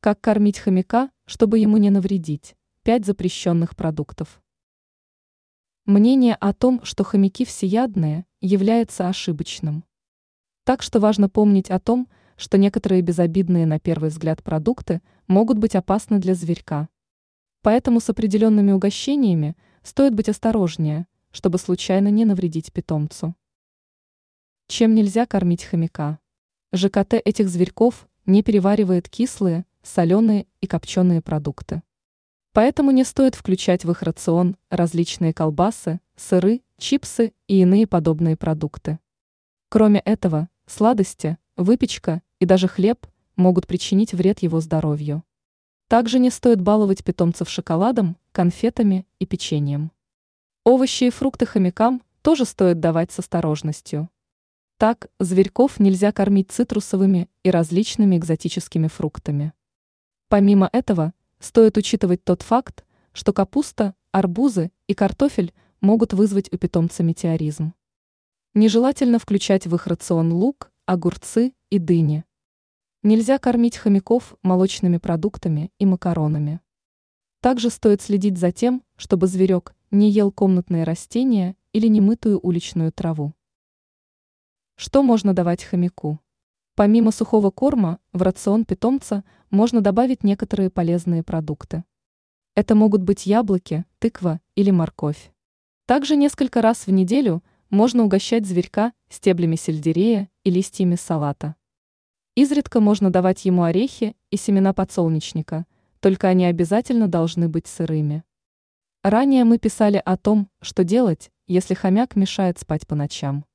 Как кормить хомяка, чтобы ему не навредить? Пять запрещенных продуктов. Мнение о том, что хомяки всеядные, является ошибочным. Так что важно помнить о том, что некоторые безобидные на первый взгляд продукты могут быть опасны для зверька. Поэтому с определенными угощениями стоит быть осторожнее, чтобы случайно не навредить питомцу. Чем нельзя кормить хомяка? ЖКТ этих зверьков не переваривает кислые, соленые и копченые продукты. Поэтому не стоит включать в их рацион различные колбасы, сыры, чипсы и иные подобные продукты. Кроме этого, сладости, выпечка и даже хлеб могут причинить вред его здоровью. Также не стоит баловать питомцев шоколадом, конфетами и печеньем. Овощи и фрукты хомякам тоже стоит давать с осторожностью. Так, зверьков нельзя кормить цитрусовыми и различными экзотическими фруктами. Помимо этого, стоит учитывать тот факт, что капуста, арбузы и картофель могут вызвать у питомца метеоризм. Нежелательно включать в их рацион лук, огурцы и дыни. Нельзя кормить хомяков молочными продуктами и макаронами. Также стоит следить за тем, чтобы зверек не ел комнатные растения или немытую уличную траву. Что можно давать хомяку? Помимо сухого корма, в рацион питомца можно добавить некоторые полезные продукты. Это могут быть яблоки, тыква или морковь. Также несколько раз в неделю можно угощать зверька стеблями сельдерея и листьями салата. Изредка можно давать ему орехи и семена подсолнечника, только они обязательно должны быть сырыми. Ранее мы писали о том, что делать, если хомяк мешает спать по ночам.